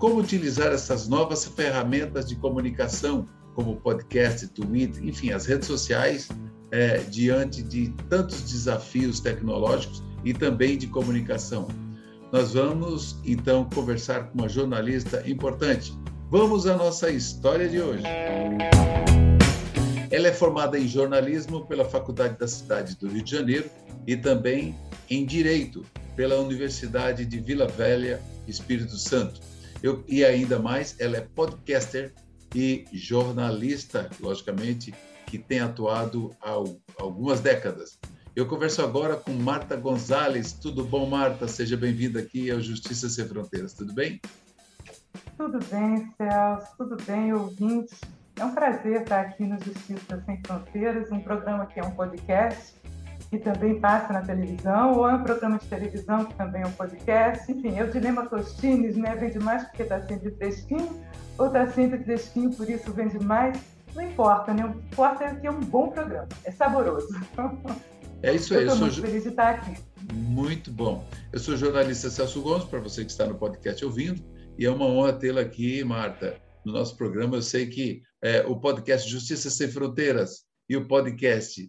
como utilizar essas novas ferramentas de comunicação, como podcast, Twitter, enfim, as redes sociais, é, diante de tantos desafios tecnológicos e também de comunicação. Nós vamos então conversar com uma jornalista importante. Vamos à nossa história de hoje. Ela é formada em jornalismo pela Faculdade da Cidade do Rio de Janeiro e também em Direito pela Universidade de Vila Velha, Espírito Santo. Eu, e ainda mais, ela é podcaster e jornalista, logicamente, que tem atuado há algumas décadas. Eu converso agora com Marta Gonzalez. Tudo bom, Marta? Seja bem-vinda aqui ao Justiça Sem Fronteiras. Tudo bem? Tudo bem, Celso. Tudo bem, ouvintes. É um prazer estar aqui no Justiça Sem Fronteiras, um programa que é um podcast que também passa na televisão, ou é um programa de televisão que também é um podcast. Enfim, é o Dilema Tostines, né? Vende mais porque está sempre fresquinho, ou está sempre fresquinho, por isso vende mais. Não importa, né? O que importa é que é um bom programa, é saboroso. É isso aí. Eu estou muito sou... feliz de estar aqui. Muito bom. Eu sou jornalista Celso Gomes, para você que está no podcast ouvindo, e é uma honra tê-la aqui, Marta, no nosso programa. Eu sei que é, o podcast Justiça Sem Fronteiras e o podcast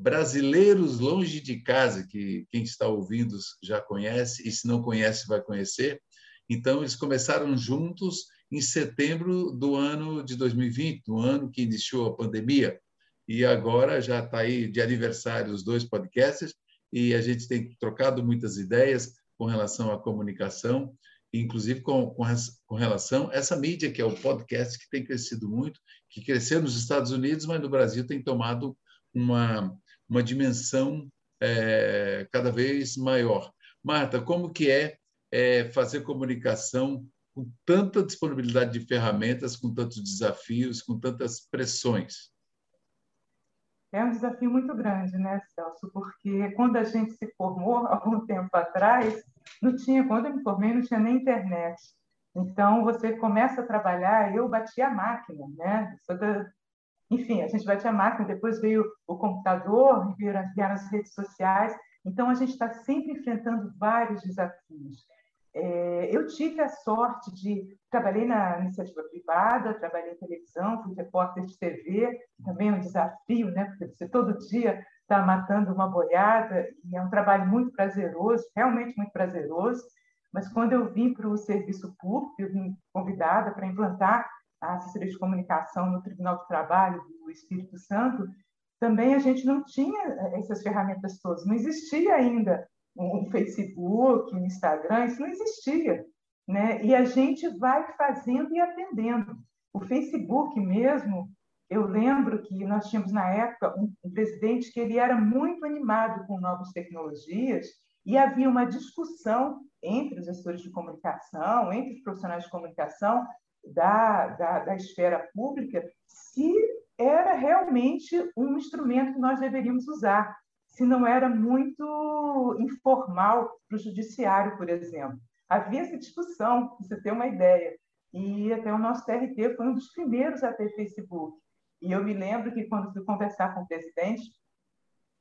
Brasileiros Longe de Casa, que quem está ouvindo já conhece, e se não conhece, vai conhecer. Então, eles começaram juntos em setembro do ano de 2020, no ano que iniciou a pandemia. E agora já está aí de aniversário os dois podcasts, e a gente tem trocado muitas ideias com relação à comunicação, inclusive com, com, com relação a essa mídia que é o podcast, que tem crescido muito, que cresceu nos Estados Unidos, mas no Brasil tem tomado uma, uma dimensão é, cada vez maior. Marta, como que é, é fazer comunicação com tanta disponibilidade de ferramentas, com tantos desafios, com tantas pressões? É um desafio muito grande, né, Celso? Porque quando a gente se formou, algum tempo atrás, não tinha, quando eu me formei, não tinha nem internet. Então, você começa a trabalhar, eu bati a máquina, né? Enfim, a gente batia a máquina, depois veio o computador, vieram as redes sociais. Então, a gente está sempre enfrentando vários desafios. É, eu tive a sorte de trabalhei na iniciativa privada, trabalhei em televisão, fui repórter de TV, também é um desafio, né? Porque você todo dia está matando uma boiada e é um trabalho muito prazeroso, realmente muito prazeroso. Mas quando eu vim para o serviço público, eu vim convidada para implantar a assessoria de comunicação no Tribunal do Trabalho do Espírito Santo, também a gente não tinha eh, essas ferramentas todas, não existia ainda um Facebook, um Instagram, isso não existia. Né? E a gente vai fazendo e aprendendo. O Facebook mesmo, eu lembro que nós tínhamos na época um, um presidente que ele era muito animado com novas tecnologias e havia uma discussão entre os gestores de comunicação, entre os profissionais de comunicação, da, da, da esfera pública se era realmente um instrumento que nós deveríamos usar, se não era muito informal para o judiciário, por exemplo. Havia essa discussão, para você ter uma ideia. E até o nosso TRT foi um dos primeiros a ter Facebook. E eu me lembro que quando fui conversar com o presidente,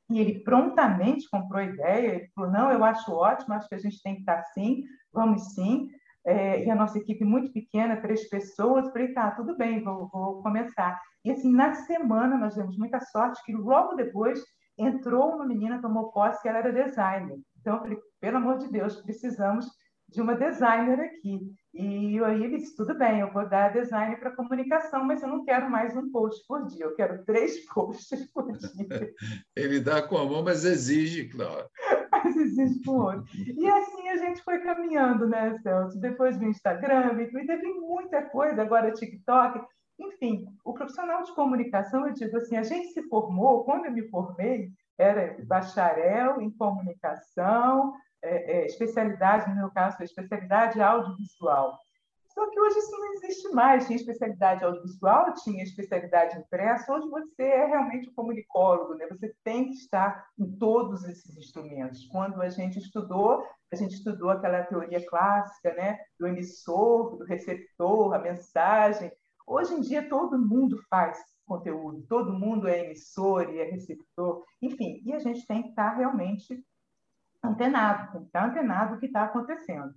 e ele prontamente comprou a ideia, ele falou, não, eu acho ótimo, acho que a gente tem que estar sim, vamos sim é, e a nossa equipe muito pequena, três pessoas, falei, tá, tudo bem, vou, vou começar. E assim, na semana nós demos muita sorte que logo depois entrou uma menina, tomou posse, ela era designer. Então eu falei, pelo amor de Deus, precisamos de uma designer aqui. E aí ele disse, tudo bem, eu vou dar design para comunicação, mas eu não quero mais um post por dia, eu quero três posts por dia. ele dá com a mão, mas exige, claro. mas exige com o outro. E assim a gente foi caminhando, né, Celso? Depois do Instagram, e teve muita coisa, agora TikTok. Enfim, o profissional de comunicação, eu digo assim, a gente se formou, quando eu me formei, era bacharel em comunicação, é, é, especialidade, no meu caso, foi especialidade audiovisual. Só que hoje isso não existe mais. Tinha especialidade audiovisual, tinha especialidade impressa. Hoje você é realmente um comunicólogo, né? você tem que estar em todos esses instrumentos. Quando a gente estudou, a gente estudou aquela teoria clássica né? do emissor, do receptor, a mensagem. Hoje em dia todo mundo faz conteúdo, todo mundo é emissor e é receptor, enfim, e a gente tem que estar realmente antenado, tem que estar antenado o que está acontecendo.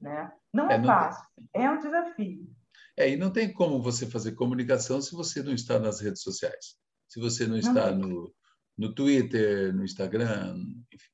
Né? Não é, é não fácil, tem... é um desafio. É, e não tem como você fazer comunicação se você não está nas redes sociais, se você não está não no, no Twitter, no Instagram, enfim.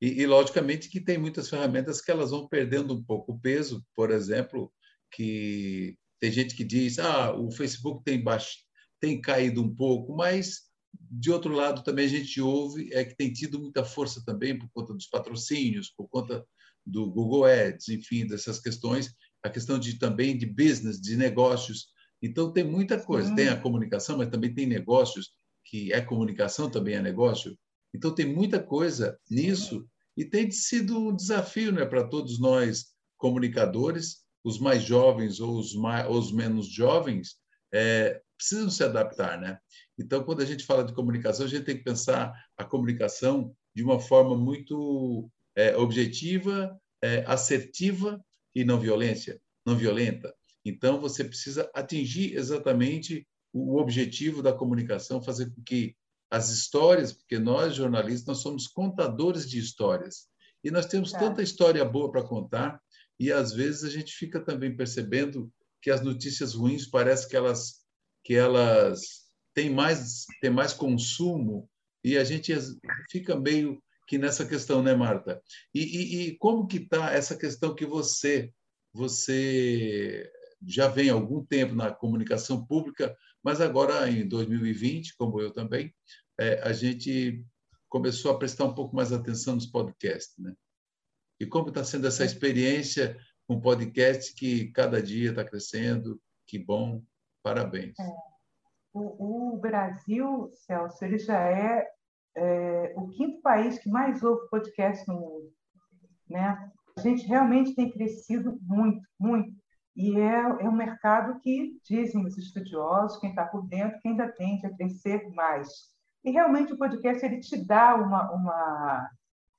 E, e, logicamente que tem muitas ferramentas que elas vão perdendo um pouco o peso, por exemplo, que tem gente que diz, ah, o Facebook tem baixo, tem caído um pouco, mas de outro lado também a gente ouve é que tem tido muita força também por conta dos patrocínios, por conta do Google Ads, enfim, dessas questões, a questão de também de business, de negócios. Então tem muita coisa, Sim. tem a comunicação, mas também tem negócios que é comunicação também é negócio. Então tem muita coisa nisso e tem sido um desafio, né, para todos nós comunicadores, os mais jovens ou os mais ou os menos jovens, é, precisam se adaptar, né? Então, quando a gente fala de comunicação, a gente tem que pensar a comunicação de uma forma muito é, objetiva, é, assertiva e não violência, não violenta. Então, você precisa atingir exatamente o objetivo da comunicação, fazer com que as histórias, porque nós jornalistas nós somos contadores de histórias e nós temos é. tanta história boa para contar e às vezes a gente fica também percebendo que as notícias ruins parece que elas que elas têm mais têm mais consumo e a gente fica meio que nessa questão, né, Marta? E, e, e como que está essa questão que você você já vem há algum tempo na comunicação pública, mas agora em 2020, como eu também, é, a gente começou a prestar um pouco mais atenção nos podcasts, né? E como está sendo essa experiência com podcast que cada dia está crescendo? Que bom, parabéns. É. O, o, Brasil, Celso, ele já é é, o quinto país que mais ouve podcast no mundo. Né? A gente realmente tem crescido muito, muito. E é, é um mercado que, dizem os estudiosos, quem está por dentro, que ainda tende a crescer mais. E realmente o podcast ele te dá uma, uma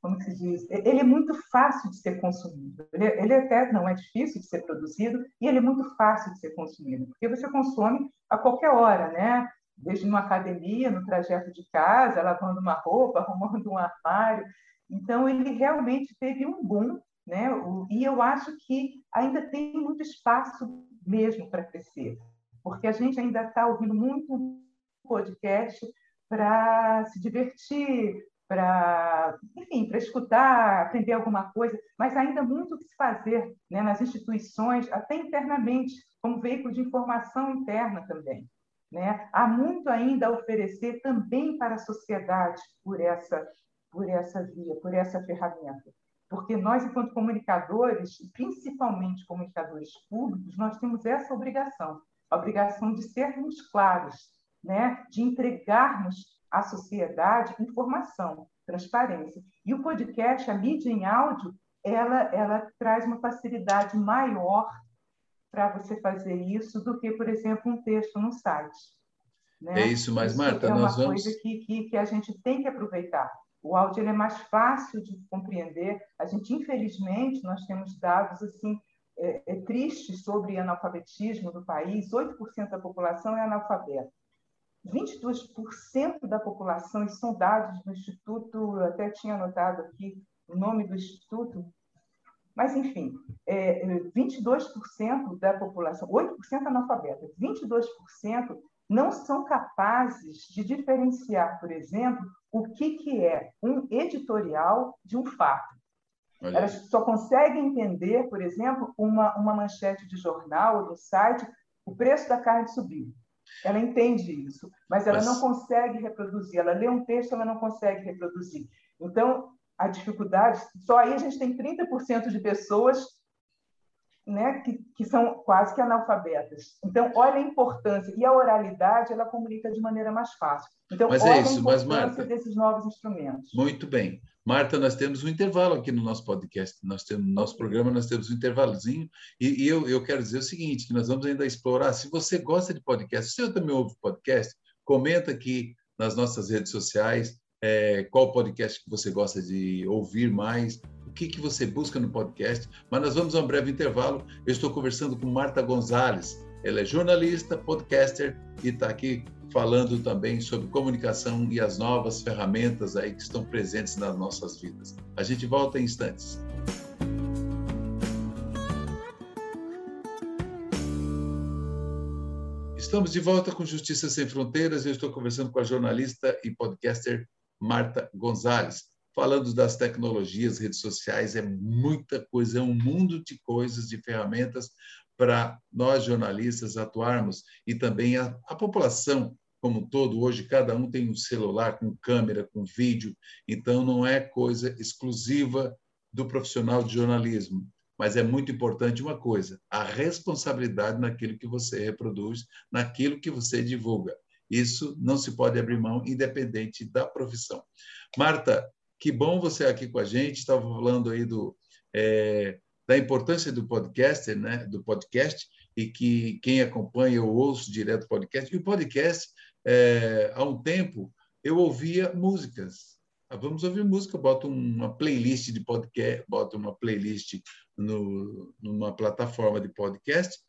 como se diz, ele é muito fácil de ser consumido. Ele, ele até não é difícil de ser produzido e ele é muito fácil de ser consumido, porque você consome a qualquer hora, né? desde numa academia, no trajeto de casa, lavando uma roupa, arrumando um armário. Então, ele realmente teve um boom, né? e eu acho que ainda tem muito espaço mesmo para crescer, porque a gente ainda está ouvindo muito podcast para se divertir, para, enfim, para escutar, aprender alguma coisa, mas ainda muito o que se fazer né, nas instituições, até internamente, como veículo de informação interna também. Né? Há muito ainda a oferecer também para a sociedade por essa, por essa via, por essa ferramenta. Porque nós, enquanto comunicadores, principalmente comunicadores públicos, nós temos essa obrigação, a obrigação de sermos claros, né? de entregarmos à sociedade informação, transparência. E o podcast, a mídia em áudio, ela, ela traz uma facilidade maior para você fazer isso do que, por exemplo, um texto no site. Né? É isso, mas, Marta, é nós uma vamos... coisa que, que, que, a gente tem que aproveitar. O áudio é mais fácil de compreender. A gente, infelizmente, nós temos dados assim é, é, tristes sobre analfabetismo do país. 8% da população é analfabeta. 22% da população, e são dados do Instituto, eu até tinha anotado aqui o nome do Instituto, mas, enfim, é, 22% da população, 8% analfabeta, 22% não são capazes de diferenciar, por exemplo, o que, que é um editorial de um fato. Olha. Elas só conseguem entender, por exemplo, uma, uma manchete de jornal ou no site, o preço da carne subiu. Ela entende isso, mas ela mas... não consegue reproduzir. Ela lê um texto, ela não consegue reproduzir. Então, a dificuldade, só aí a gente tem 30% de pessoas né, que, que são quase que analfabetas. Então, olha a importância. E a oralidade, ela comunica de maneira mais fácil. Então, mas olha é isso, a importância mas, Marta, desses novos instrumentos. Muito bem. Marta, nós temos um intervalo aqui no nosso podcast. Nós temos no nosso programa, nós temos um intervalozinho. E, e eu, eu quero dizer o seguinte, que nós vamos ainda explorar. Se você gosta de podcast, se você também ouve podcast, comenta aqui nas nossas redes sociais é, qual podcast que você gosta de ouvir mais, o que, que você busca no podcast. Mas nós vamos a um breve intervalo. Eu estou conversando com Marta Gonzalez. Ela é jornalista, podcaster e está aqui falando também sobre comunicação e as novas ferramentas aí que estão presentes nas nossas vidas. A gente volta em instantes. Estamos de volta com Justiça Sem Fronteiras. Eu estou conversando com a jornalista e podcaster Marta Gonzalez. Falando das tecnologias, redes sociais, é muita coisa, é um mundo de coisas, de ferramentas para nós jornalistas atuarmos e também a, a população como todo. Hoje, cada um tem um celular com câmera, com vídeo, então não é coisa exclusiva do profissional de jornalismo mas é muito importante uma coisa: a responsabilidade naquilo que você reproduz, naquilo que você divulga. Isso não se pode abrir mão, independente da profissão. Marta, que bom você aqui com a gente. Estava falando aí do, é, da importância do podcast, né? Do podcast e que quem acompanha eu ouço direto o podcast. E o podcast, é, há um tempo, eu ouvia músicas. Ah, vamos ouvir música, boto uma playlist de podcast, boto uma playlist no, numa plataforma de podcast,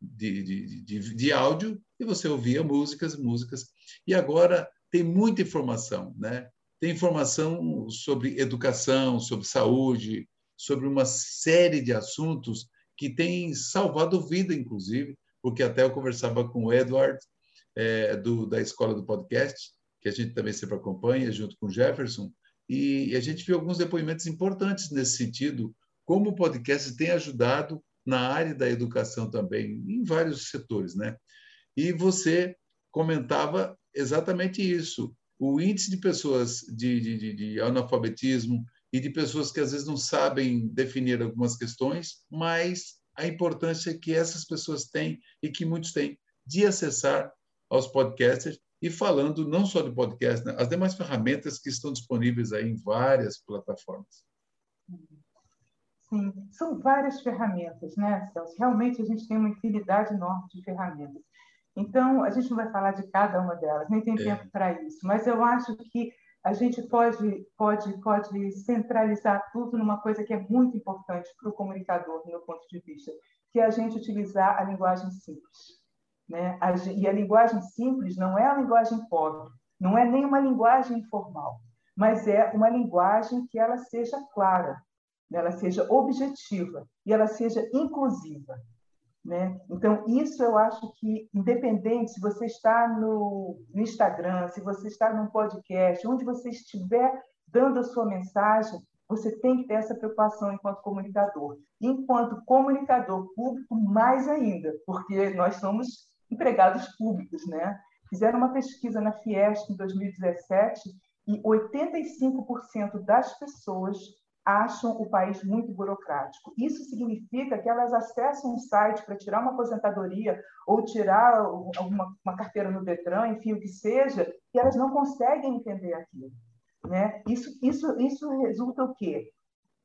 de, de, de, de, áudio, e você ouvia músicas, músicas. E agora tem muita informação, né? Tem informação sobre educação, sobre saúde, sobre uma série de assuntos que tem salvado vida, inclusive, porque até eu conversava com o Edward, é, do, da Escola do Podcast, que a gente também sempre acompanha, junto com o Jefferson, e a gente viu alguns depoimentos importantes nesse sentido, como o podcast tem ajudado na área da educação também, em vários setores, né? E você comentava exatamente isso, o índice de pessoas de, de, de, analfabetismo e de pessoas que às vezes não sabem definir algumas questões, mas a importância que essas pessoas têm e que muitos têm de acessar aos podcasters e falando não só de podcast, né, as demais ferramentas que estão disponíveis aí em várias plataformas. Sim, são várias ferramentas, né, Celso? Realmente a gente tem uma infinidade enorme de ferramentas. Então, a gente não vai falar de cada uma delas, nem tem é. tempo para isso, mas eu acho que a gente pode, pode, pode centralizar tudo numa coisa que é muito importante para o comunicador, do meu ponto de vista, que é a gente utilizar a linguagem simples. Né? E a linguagem simples não é a linguagem pobre, não é nem uma linguagem informal, mas é uma linguagem que ela seja clara, né? ela seja objetiva e ela seja inclusiva. Né? Então, isso eu acho que, independente se você está no, no Instagram, se você está num podcast, onde você estiver dando a sua mensagem, você tem que ter essa preocupação enquanto comunicador. Enquanto comunicador público, mais ainda, porque nós somos empregados públicos. Né? Fizeram uma pesquisa na Fiesc em 2017 e 85% das pessoas acham o país muito burocrático. Isso significa que elas acessam um site para tirar uma aposentadoria ou tirar alguma uma carteira no Detran, enfim, o que seja, e elas não conseguem entender aquilo. Né? Isso, isso, isso resulta o quê?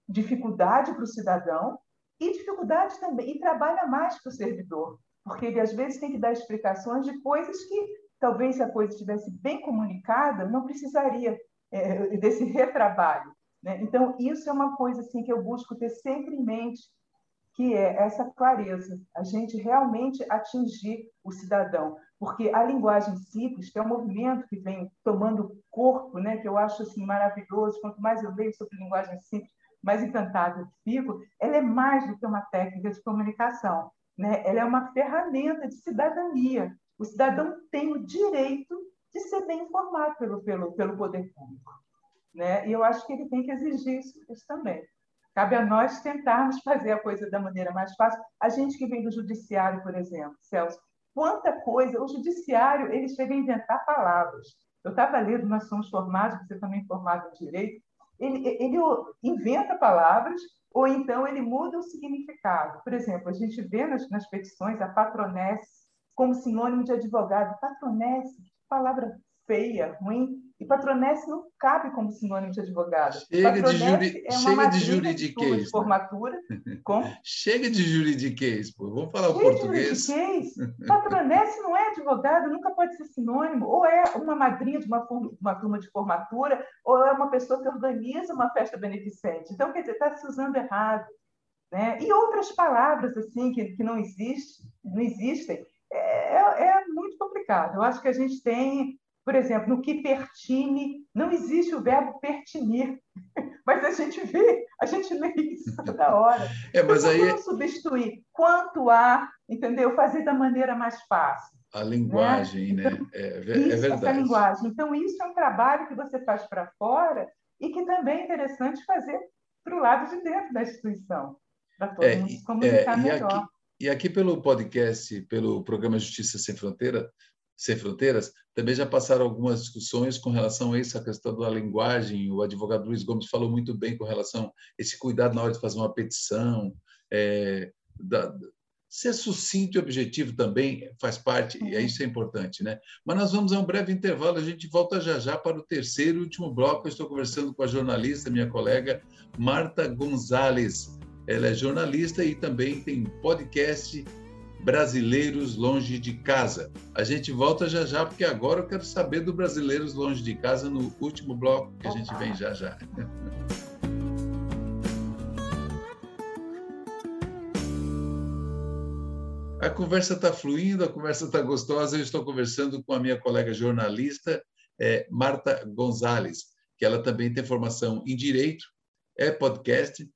Dificuldade para o cidadão e dificuldade também, e trabalha mais para o servidor, porque ele às vezes tem que dar explicações de coisas que talvez se a coisa estivesse bem comunicada, não precisaria é, desse retrabalho. Né? Então, isso é uma coisa assim, que eu busco ter sempre em mente, que é essa clareza, a gente realmente atingir o cidadão. Porque a linguagem simples, que é um movimento que vem tomando corpo, né, que eu acho assim, maravilhoso, quanto mais eu leio sobre linguagem simples, mais encantada eu fico, ela é mais do que uma técnica de comunicação né? ela é uma ferramenta de cidadania. O cidadão tem o direito de ser bem informado pelo, pelo, pelo poder público. Né? E eu acho que ele tem que exigir isso, isso também. Cabe a nós tentarmos fazer a coisa da maneira mais fácil. A gente que vem do judiciário, por exemplo, Celso, quanta coisa. O judiciário, ele chega a inventar palavras. Eu estava lendo, nós somos formados, você também é formado em direito, ele, ele inventa palavras ou então ele muda o significado. Por exemplo, a gente vê nas, nas petições a patronesse como sinônimo de advogado. Patronesse, palavra feia, ruim. E patronesse não cabe como sinônimo de advogado. Chega de, juri... é Chega de juridiquês. De formatura. Com... Chega de juridiquês, pô. Vamos falar Chega o português. Patronesse não é advogado, nunca pode ser sinônimo. Ou é uma madrinha de uma, uma turma de formatura, ou é uma pessoa que organiza uma festa beneficente. Então, quer dizer, está se usando errado. Né? E outras palavras assim que, que não, existe, não existem. É, é, é muito complicado. Eu acho que a gente tem por exemplo, no que pertine, não existe o verbo pertinir, mas a gente vê, a gente lê isso toda hora. É, mas então, aí... substituir quanto a, entendeu? Fazer da maneira mais fácil. A linguagem, né? Então, né? É, é isso, verdade. Essa linguagem. Então, isso é um trabalho que você faz para fora e que também é interessante fazer para o lado de dentro da instituição, para todo é, mundo se comunicar é, melhor. Aqui, e aqui pelo podcast, pelo programa Justiça Sem Fronteira, Sem Fronteiras, também já passaram algumas discussões com relação a isso, a questão da linguagem. O advogado Luiz Gomes falou muito bem com relação a esse cuidado na hora de fazer uma petição, é, da, Ser sucinto e objetivo também faz parte, e isso é importante, né? Mas nós vamos a um breve intervalo, a gente volta já já para o terceiro e último bloco. Eu estou conversando com a jornalista, minha colega Marta Gonzalez. Ela é jornalista e também tem podcast Brasileiros Longe de Casa. A gente volta já já, porque agora eu quero saber do Brasileiros Longe de Casa no último bloco, que a gente vem já já. A conversa está fluindo, a conversa está gostosa. Eu estou conversando com a minha colega jornalista, é, Marta Gonzalez, que ela também tem formação em Direito, é podcast,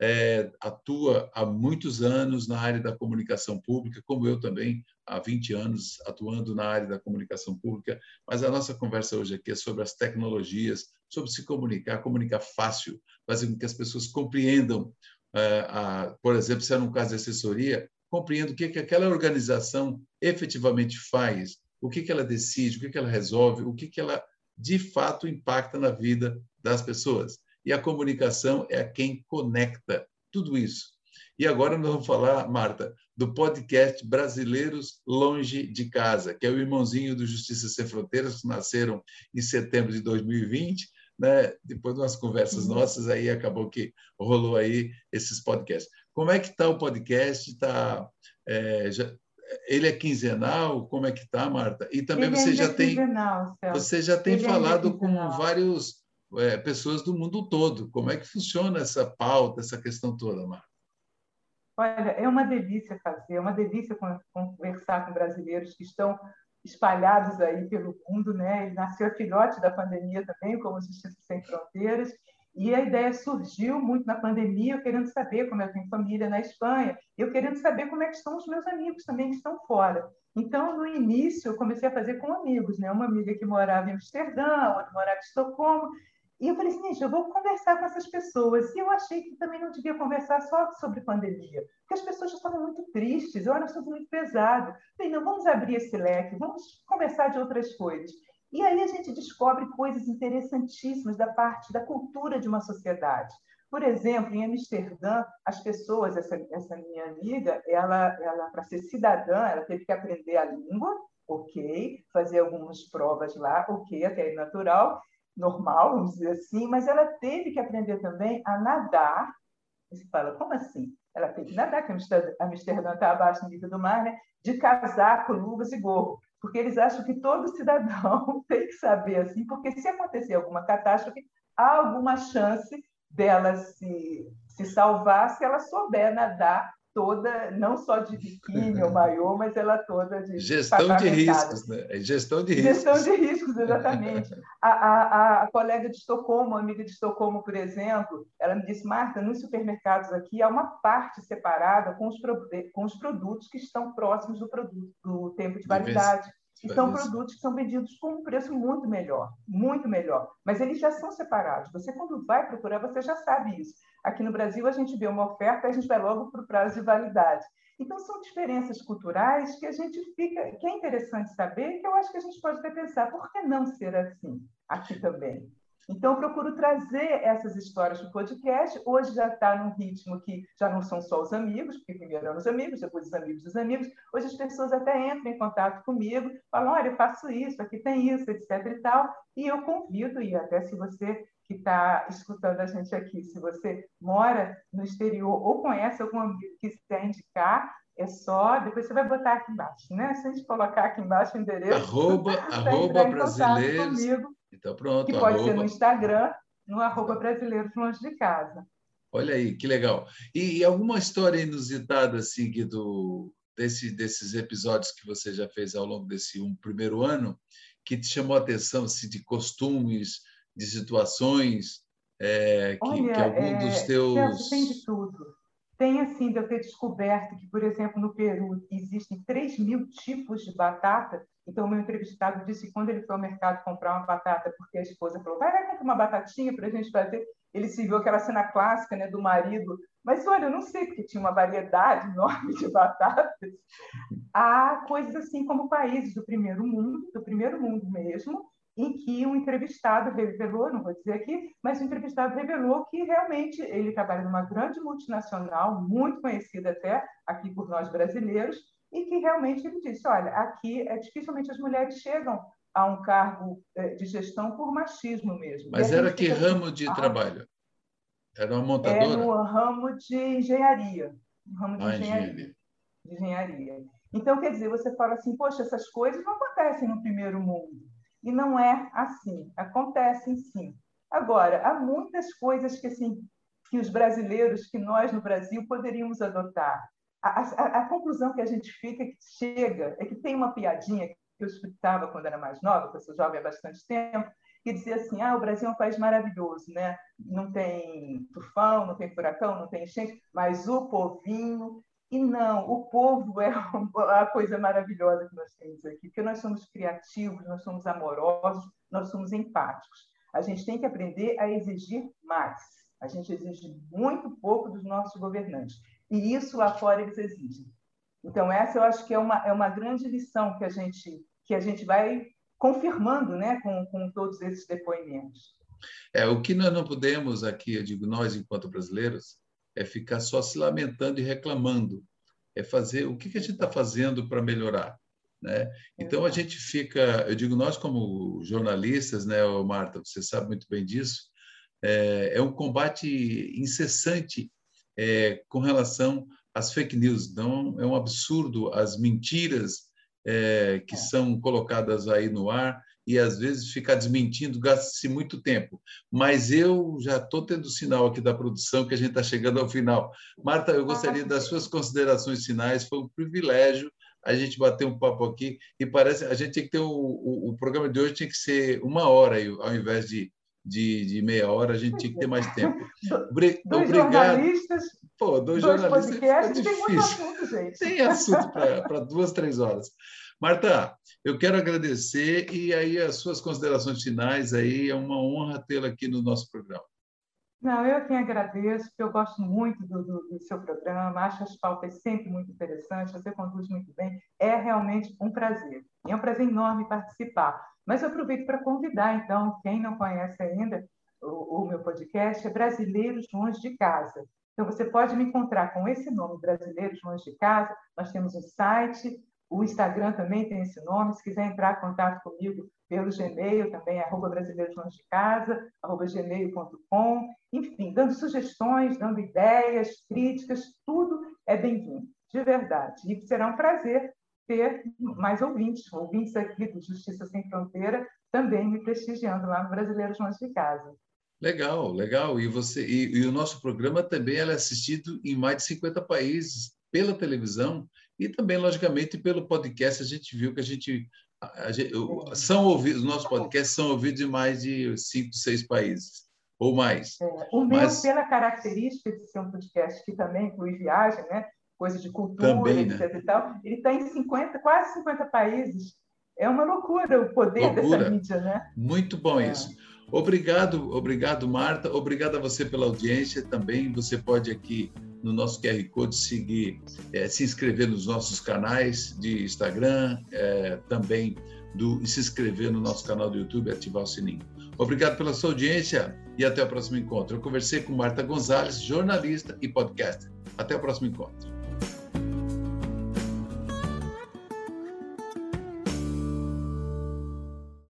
é, atua há muitos anos na área da comunicação pública, como eu também, há 20 anos atuando na área da comunicação pública. Mas a nossa conversa hoje aqui é sobre as tecnologias, sobre se comunicar, comunicar fácil, fazer com que as pessoas compreendam. É, por exemplo, se é um caso de assessoria, compreenda o que, que aquela organização efetivamente faz, o que, que ela decide, o que, que ela resolve, o que, que ela de fato impacta na vida das pessoas. E a comunicação é quem conecta tudo isso. E agora nós vamos falar, Marta, do podcast Brasileiros Longe de Casa, que é o irmãozinho do Justiça Sem Fronteiras, que nasceram em setembro de 2020. Né? Depois de umas conversas uhum. nossas, aí acabou que rolou aí esses podcasts. Como é que está o podcast? Tá, é, já, ele é quinzenal? Como é que está, Marta? E também ele você já tem você já tem ele falado com várias é, pessoas do mundo todo. Como é que funciona essa pauta, essa questão toda, Marta? Olha, é uma delícia fazer, é uma delícia conversar com brasileiros que estão espalhados aí pelo mundo, né? Ele nasceu filhote da pandemia também, como Justiça Sem Fronteiras, e a ideia surgiu muito na pandemia, eu querendo saber como eu tenho família na Espanha, eu querendo saber como é que estão os meus amigos também que estão fora. Então, no início, eu comecei a fazer com amigos, né? Uma amiga que morava em Amsterdã, outra morava em Estocolmo, e eu falei assim, gente, eu vou conversar com essas pessoas. E eu achei que também não devia conversar só sobre pandemia, porque as pessoas já estavam muito tristes, olha, assunto muito pesado. Falei, não, vamos abrir esse leque, vamos conversar de outras coisas. E aí a gente descobre coisas interessantíssimas da parte da cultura de uma sociedade. Por exemplo, em Amsterdã, as pessoas, essa, essa minha amiga, ela, ela para ser cidadã, ela teve que aprender a língua, ok, fazer algumas provas lá, ok, até aí natural, normal, vamos dizer assim, mas ela teve que aprender também a nadar. Você fala, como assim? Ela teve que nadar, que Amsterdã está abaixo do nível do mar, né? de casaco, luvas e gorro porque eles acham que todo cidadão tem que saber assim, porque se acontecer alguma catástrofe, há alguma chance dela se, se salvar se ela souber nadar toda, não só de biquíni ou maiô, mas ela toda de gestão de riscos, né? É gestão de riscos. Gestão de riscos, exatamente. a, a, a, colega de Estocolmo, amiga de Estocolmo, por exemplo, ela me disse, Marta, nos supermercados aqui há uma parte separada com os, com os produtos que estão próximos do produto do tempo de validade. E são produtos que são vendidos com um preço muito melhor, muito melhor. Mas eles já são separados. Você, quando vai procurar, você já sabe isso. Aqui no Brasil, a gente vê uma oferta, a gente vai logo para o prazo de validade. Então, são diferenças culturais que a gente fica, que é interessante saber, que eu acho que a gente pode até pensar, por que não ser assim aqui também? Então, eu procuro trazer essas histórias para o podcast. Hoje já está num ritmo que já não são só os amigos, porque primeiro eram os amigos, depois os amigos dos amigos. Hoje as pessoas até entram em contato comigo, falam: olha, eu faço isso, aqui tem isso, etc. e tal. E eu convido, e até se você que está escutando a gente aqui, se você mora no exterior ou conhece algum amigo que quiser indicar, é só, depois você vai botar aqui embaixo, né? Se a gente colocar aqui embaixo o endereço, arroba, arroba brasileiros, comigo, então, pronto. Que pode arroba... ser no Instagram, no arroba brasileiros longe de casa. Olha aí, que legal. E, e alguma história inusitada assim, do, desse, desses episódios que você já fez ao longo desse um primeiro ano, que te chamou a atenção assim, de costumes, de situações, é, que, Olha, que algum é, dos teus... Tem de tudo. Tem assim de eu ter descoberto que, por exemplo, no Peru existem 3 mil tipos de batata. Então, o meu entrevistado disse que quando ele foi ao mercado comprar uma batata, porque a esposa falou, vai, vai comprar uma batatinha para a gente fazer. Ele se viu aquela cena clássica né, do marido, mas olha, eu não sei, porque tinha uma variedade enorme de batatas. Há coisas assim como países do primeiro mundo, do primeiro mundo mesmo, em que um entrevistado revelou, não vou dizer aqui, mas o entrevistado revelou que realmente ele trabalha numa grande multinacional, muito conhecida até aqui por nós brasileiros, e que realmente ele disse, olha, aqui é dificilmente as mulheres chegam a um cargo eh, de gestão por machismo mesmo. Mas era que ramo de ah, trabalho? Era uma montadora? É no ramo de engenharia. No ramo de ah, engenharia. engenharia. De engenharia. Então, quer dizer, você fala assim, poxa, essas coisas não acontecem no primeiro mundo. E não é assim. Acontecem sim. Agora, há muitas coisas que, assim, que os brasileiros, que nós no Brasil poderíamos adotar. A, a, a conclusão que a gente fica, que chega, é que tem uma piadinha que eu escutava quando era mais nova, porque eu sou jovem há bastante tempo, que dizia assim: ah, o Brasil é um país maravilhoso, né? Não tem tufão, não tem furacão, não tem enchente, mas o povinho e não, o povo é a coisa maravilhosa que nós temos aqui, porque nós somos criativos, nós somos amorosos, nós somos empáticos. A gente tem que aprender a exigir mais. A gente exige muito pouco dos nossos governantes. E isso lá fora eles exigem. Então, essa eu acho que é uma, é uma grande lição que a gente, que a gente vai confirmando né, com, com todos esses depoimentos. É, o que nós não podemos aqui, eu digo nós, enquanto brasileiros, é ficar só se lamentando e reclamando. É fazer o que, a gente está fazendo para melhorar. Né? Então a gente fica, eu digo nós como jornalistas, né, Marta, você sabe muito bem disso, é, é um combate incessante é, com relação às fake news. Então é um absurdo as mentiras é, que são colocadas aí no ar e às vezes ficar desmentindo gasta-se muito tempo. Mas eu já estou tendo sinal aqui da produção que a gente está chegando ao final. Marta, eu gostaria das suas considerações finais. Foi um privilégio a gente bater um papo aqui e parece a gente tem que ter o, o, o programa de hoje tinha que ser uma hora ao invés de, de, de meia hora. A gente tinha que ter mais tempo. Obri dois obrigado. jornalistas. Pô, dois, dois jornalistas. Podcasts, tem muito assunto, gente. Tem assunto para duas, três horas. Marta, eu quero agradecer e aí as suas considerações finais aí é uma honra tê-la aqui no nosso programa. Não, eu quem agradeço, porque eu gosto muito do, do, do, seu programa, acho as pautas sempre muito interessantes, você conduz muito bem, é realmente um prazer. E é um prazer enorme participar. Mas eu aproveito para convidar, então, quem não conhece ainda o, o meu podcast, é Brasileiros Longe de Casa. Então, você pode me encontrar com esse nome, Brasileiros Longe de Casa. Nós temos um site, o Instagram também tem esse nome. Se quiser entrar em contato comigo pelo Gmail, também é arroba brasileiros de casa, gmail.com. Enfim, dando sugestões, dando ideias, críticas, tudo é bem-vindo, de verdade. E será um prazer ter mais ouvintes, ouvintes aqui do Justiça Sem Fronteira, também me prestigiando lá no Brasileiros Longe de Casa. Legal, legal. E você e, e o nosso programa também é assistido em mais de 50 países pela televisão e também, logicamente, pelo podcast, a gente viu que a gente. A gente são ouvidos, os nossos podcasts são ouvidos em mais de cinco, seis países, ou mais. É, o meu, Mas... pela característica de ser um podcast que também inclui viagem, né? coisa de cultura, também, etc. Né? E tal, ele está em 50, quase 50 países. É uma loucura o poder loucura. dessa mídia, né? Muito bom é. isso. Obrigado, obrigado, Marta. Obrigado a você pela audiência também. Você pode aqui no nosso QR Code seguir, é, se inscrever nos nossos canais de Instagram, é, também do, se inscrever no nosso canal do YouTube e ativar o sininho. Obrigado pela sua audiência e até o próximo encontro. Eu conversei com Marta Gonzalez, jornalista e podcaster. Até o próximo encontro.